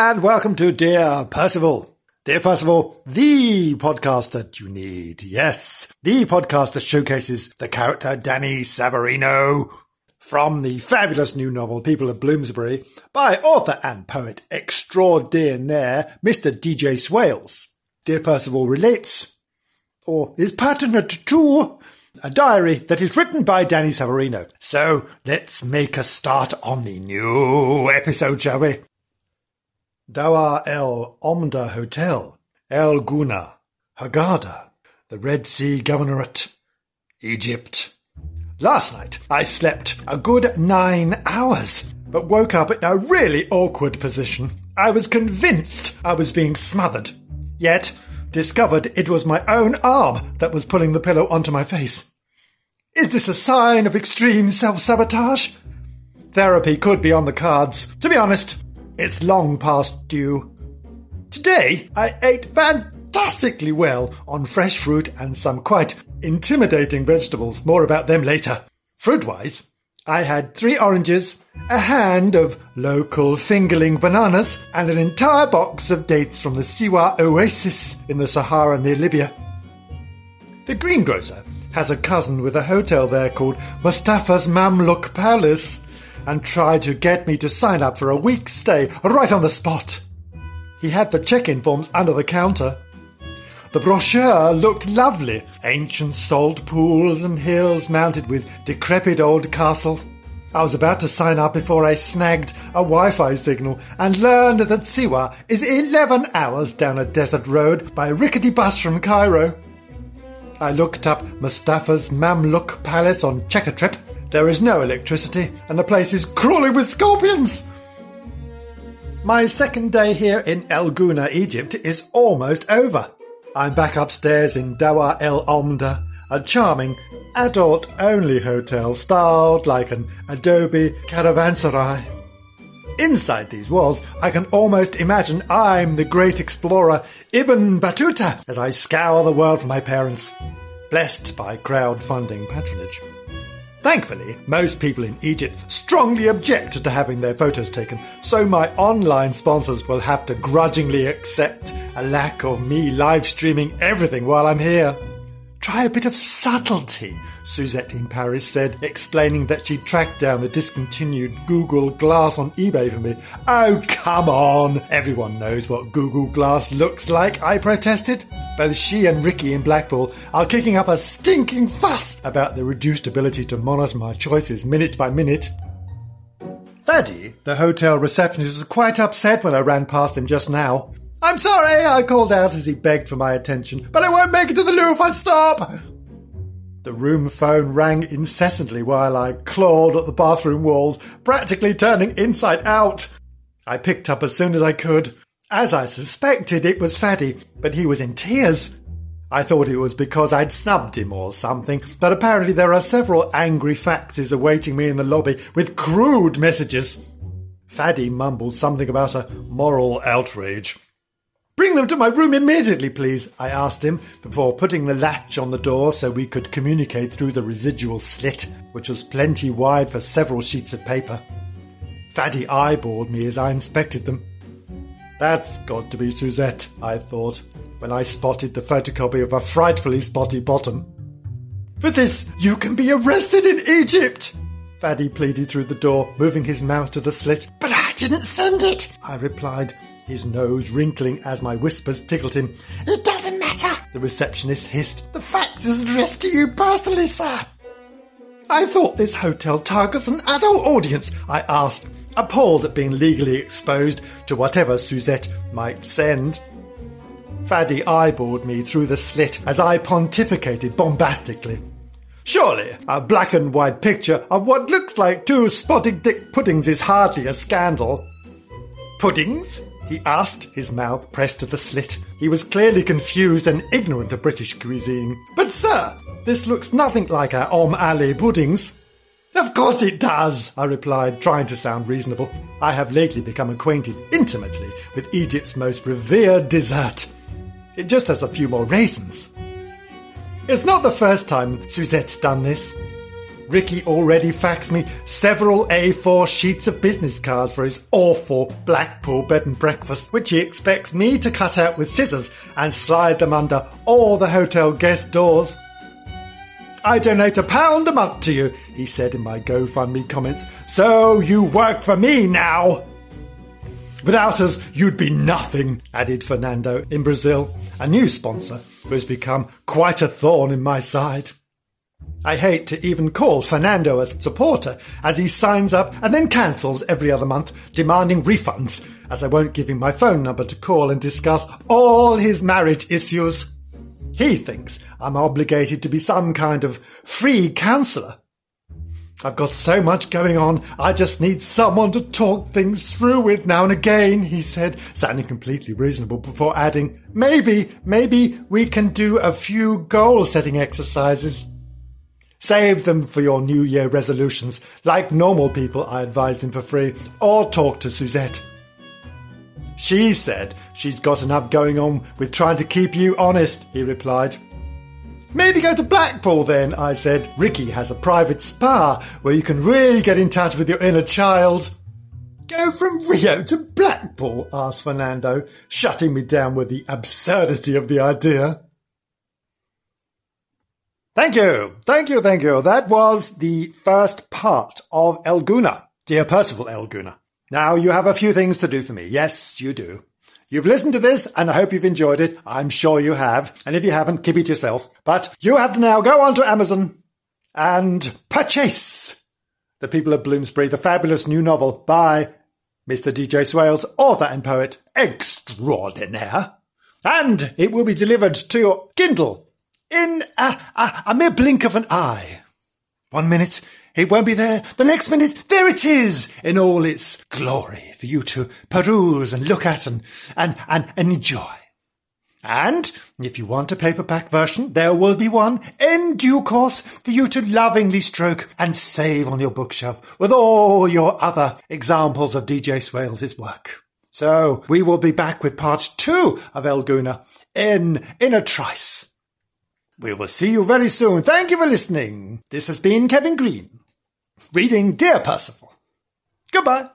and welcome to Dear Percival. Dear Percival, the podcast that you need. Yes, the podcast that showcases the character Danny Savarino from the fabulous new novel People of Bloomsbury by author and poet extraordinaire Mr. DJ Swales. Dear Percival relates, or is pertinent to, a diary that is written by Danny Savarino. So let's make a start on the new episode, shall we? Dawar el Omda Hotel, El Gouna, Hurghada, the Red Sea Governorate, Egypt. Last night I slept a good nine hours, but woke up in a really awkward position. I was convinced I was being smothered, yet discovered it was my own arm that was pulling the pillow onto my face. Is this a sign of extreme self sabotage? Therapy could be on the cards. To be honest, it's long past due. Today, I ate fantastically well on fresh fruit and some quite intimidating vegetables. More about them later. Fruit wise, I had three oranges, a hand of local fingerling bananas, and an entire box of dates from the Siwa Oasis in the Sahara near Libya. The greengrocer has a cousin with a hotel there called Mustafa's Mamluk Palace and tried to get me to sign up for a week's stay right on the spot. He had the check in forms under the counter. The brochure looked lovely ancient salt pools and hills mounted with decrepit old castles. I was about to sign up before I snagged a Wi Fi signal and learned that Siwa is 11 hours down a desert road by a rickety bus from Cairo. I looked up Mustafa's Mamluk Palace on Checkatrip there is no electricity, and the place is crawling with scorpions! My second day here in El Gouna, Egypt, is almost over. I'm back upstairs in Dawar El Omda, a charming, adult only hotel styled like an Adobe caravanserai. Inside these walls, I can almost imagine I'm the great explorer Ibn Battuta as I scour the world for my parents, blessed by crowdfunding patronage. Thankfully, most people in Egypt strongly object to having their photos taken, so my online sponsors will have to grudgingly accept a lack of me live streaming everything while I'm here. Try a bit of subtlety, Suzette in Paris said, explaining that she tracked down the discontinued Google Glass on eBay for me. Oh, come on! Everyone knows what Google Glass looks like, I protested. Both she and Ricky in Blackpool are kicking up a stinking fuss about the reduced ability to monitor my choices minute by minute. Faddy, the hotel receptionist, was quite upset when I ran past him just now. I'm sorry, I called out as he begged for my attention, but I won't make it to the loo if I stop! The room phone rang incessantly while I clawed at the bathroom walls, practically turning inside out. I picked up as soon as I could. As I suspected, it was Faddy, but he was in tears. I thought it was because I'd snubbed him or something, but apparently there are several angry faxes awaiting me in the lobby with crude messages. Faddy mumbled something about a moral outrage. Bring them to my room immediately, please, I asked him before putting the latch on the door so we could communicate through the residual slit, which was plenty wide for several sheets of paper. Faddy eyeballed me as I inspected them. That's got to be Suzette, I thought, when I spotted the photocopy of a frightfully spotty bottom. For this, you can be arrested in Egypt! Faddy pleaded through the door, moving his mouth to the slit. But I didn't send it, I replied, his nose wrinkling as my whispers tickled him. It doesn't matter, the receptionist hissed. The fax is addressed to you personally, sir. I thought this hotel targets an adult audience, I asked, appalled at being legally exposed to whatever Suzette might send. Faddy eyeballed me through the slit as I pontificated bombastically. Surely, a black and white picture of what looks like two spotted dick puddings is hardly a scandal. Puddings? he asked, his mouth pressed to the slit. He was clearly confused and ignorant of British cuisine. But, sir, this looks nothing like our Om Ali puddings. Of course it does, I replied, trying to sound reasonable. I have lately become acquainted intimately with Egypt's most revered dessert. It just has a few more raisins. It's not the first time Suzette's done this. Ricky already faxed me several A4 sheets of business cards for his awful Blackpool bed and breakfast, which he expects me to cut out with scissors and slide them under all the hotel guest doors. I donate a pound a month to you, he said in my GoFundMe comments. So you work for me now. Without us, you'd be nothing, added Fernando in Brazil, a new sponsor who has become quite a thorn in my side. I hate to even call Fernando a supporter, as he signs up and then cancels every other month, demanding refunds, as I won't give him my phone number to call and discuss all his marriage issues. He thinks I'm obligated to be some kind of free counsellor. I've got so much going on, I just need someone to talk things through with now and again, he said, sounding completely reasonable before adding, maybe, maybe we can do a few goal setting exercises. Save them for your New Year resolutions, like normal people, I advised him for free, or talk to Suzette. She said she's got enough going on with trying to keep you honest, he replied. Maybe go to Blackpool then, I said. Ricky has a private spa where you can really get in touch with your inner child. Go from Rio to Blackpool? asked Fernando, shutting me down with the absurdity of the idea. Thank you, thank you, thank you. That was the first part of El Gouna, dear Percival El Gouna. Now you have a few things to do for me. Yes, you do. You've listened to this and I hope you've enjoyed it. I'm sure you have. And if you haven't, keep it yourself. But you have to now go on to Amazon and purchase The People of Bloomsbury, the fabulous new novel by Mr. DJ Swales, author and poet extraordinaire. And it will be delivered to your Kindle in a, a, a mere blink of an eye. One minute it won't be there. The next minute, there it is in all its glory for you to peruse and look at and, and, and enjoy. And if you want a paperback version, there will be one in due course for you to lovingly stroke and save on your bookshelf with all your other examples of DJ Swales' work. So we will be back with part two of El Gouna in, in a trice. We will see you very soon. Thank you for listening. This has been Kevin Green reading Dear Percival. Goodbye.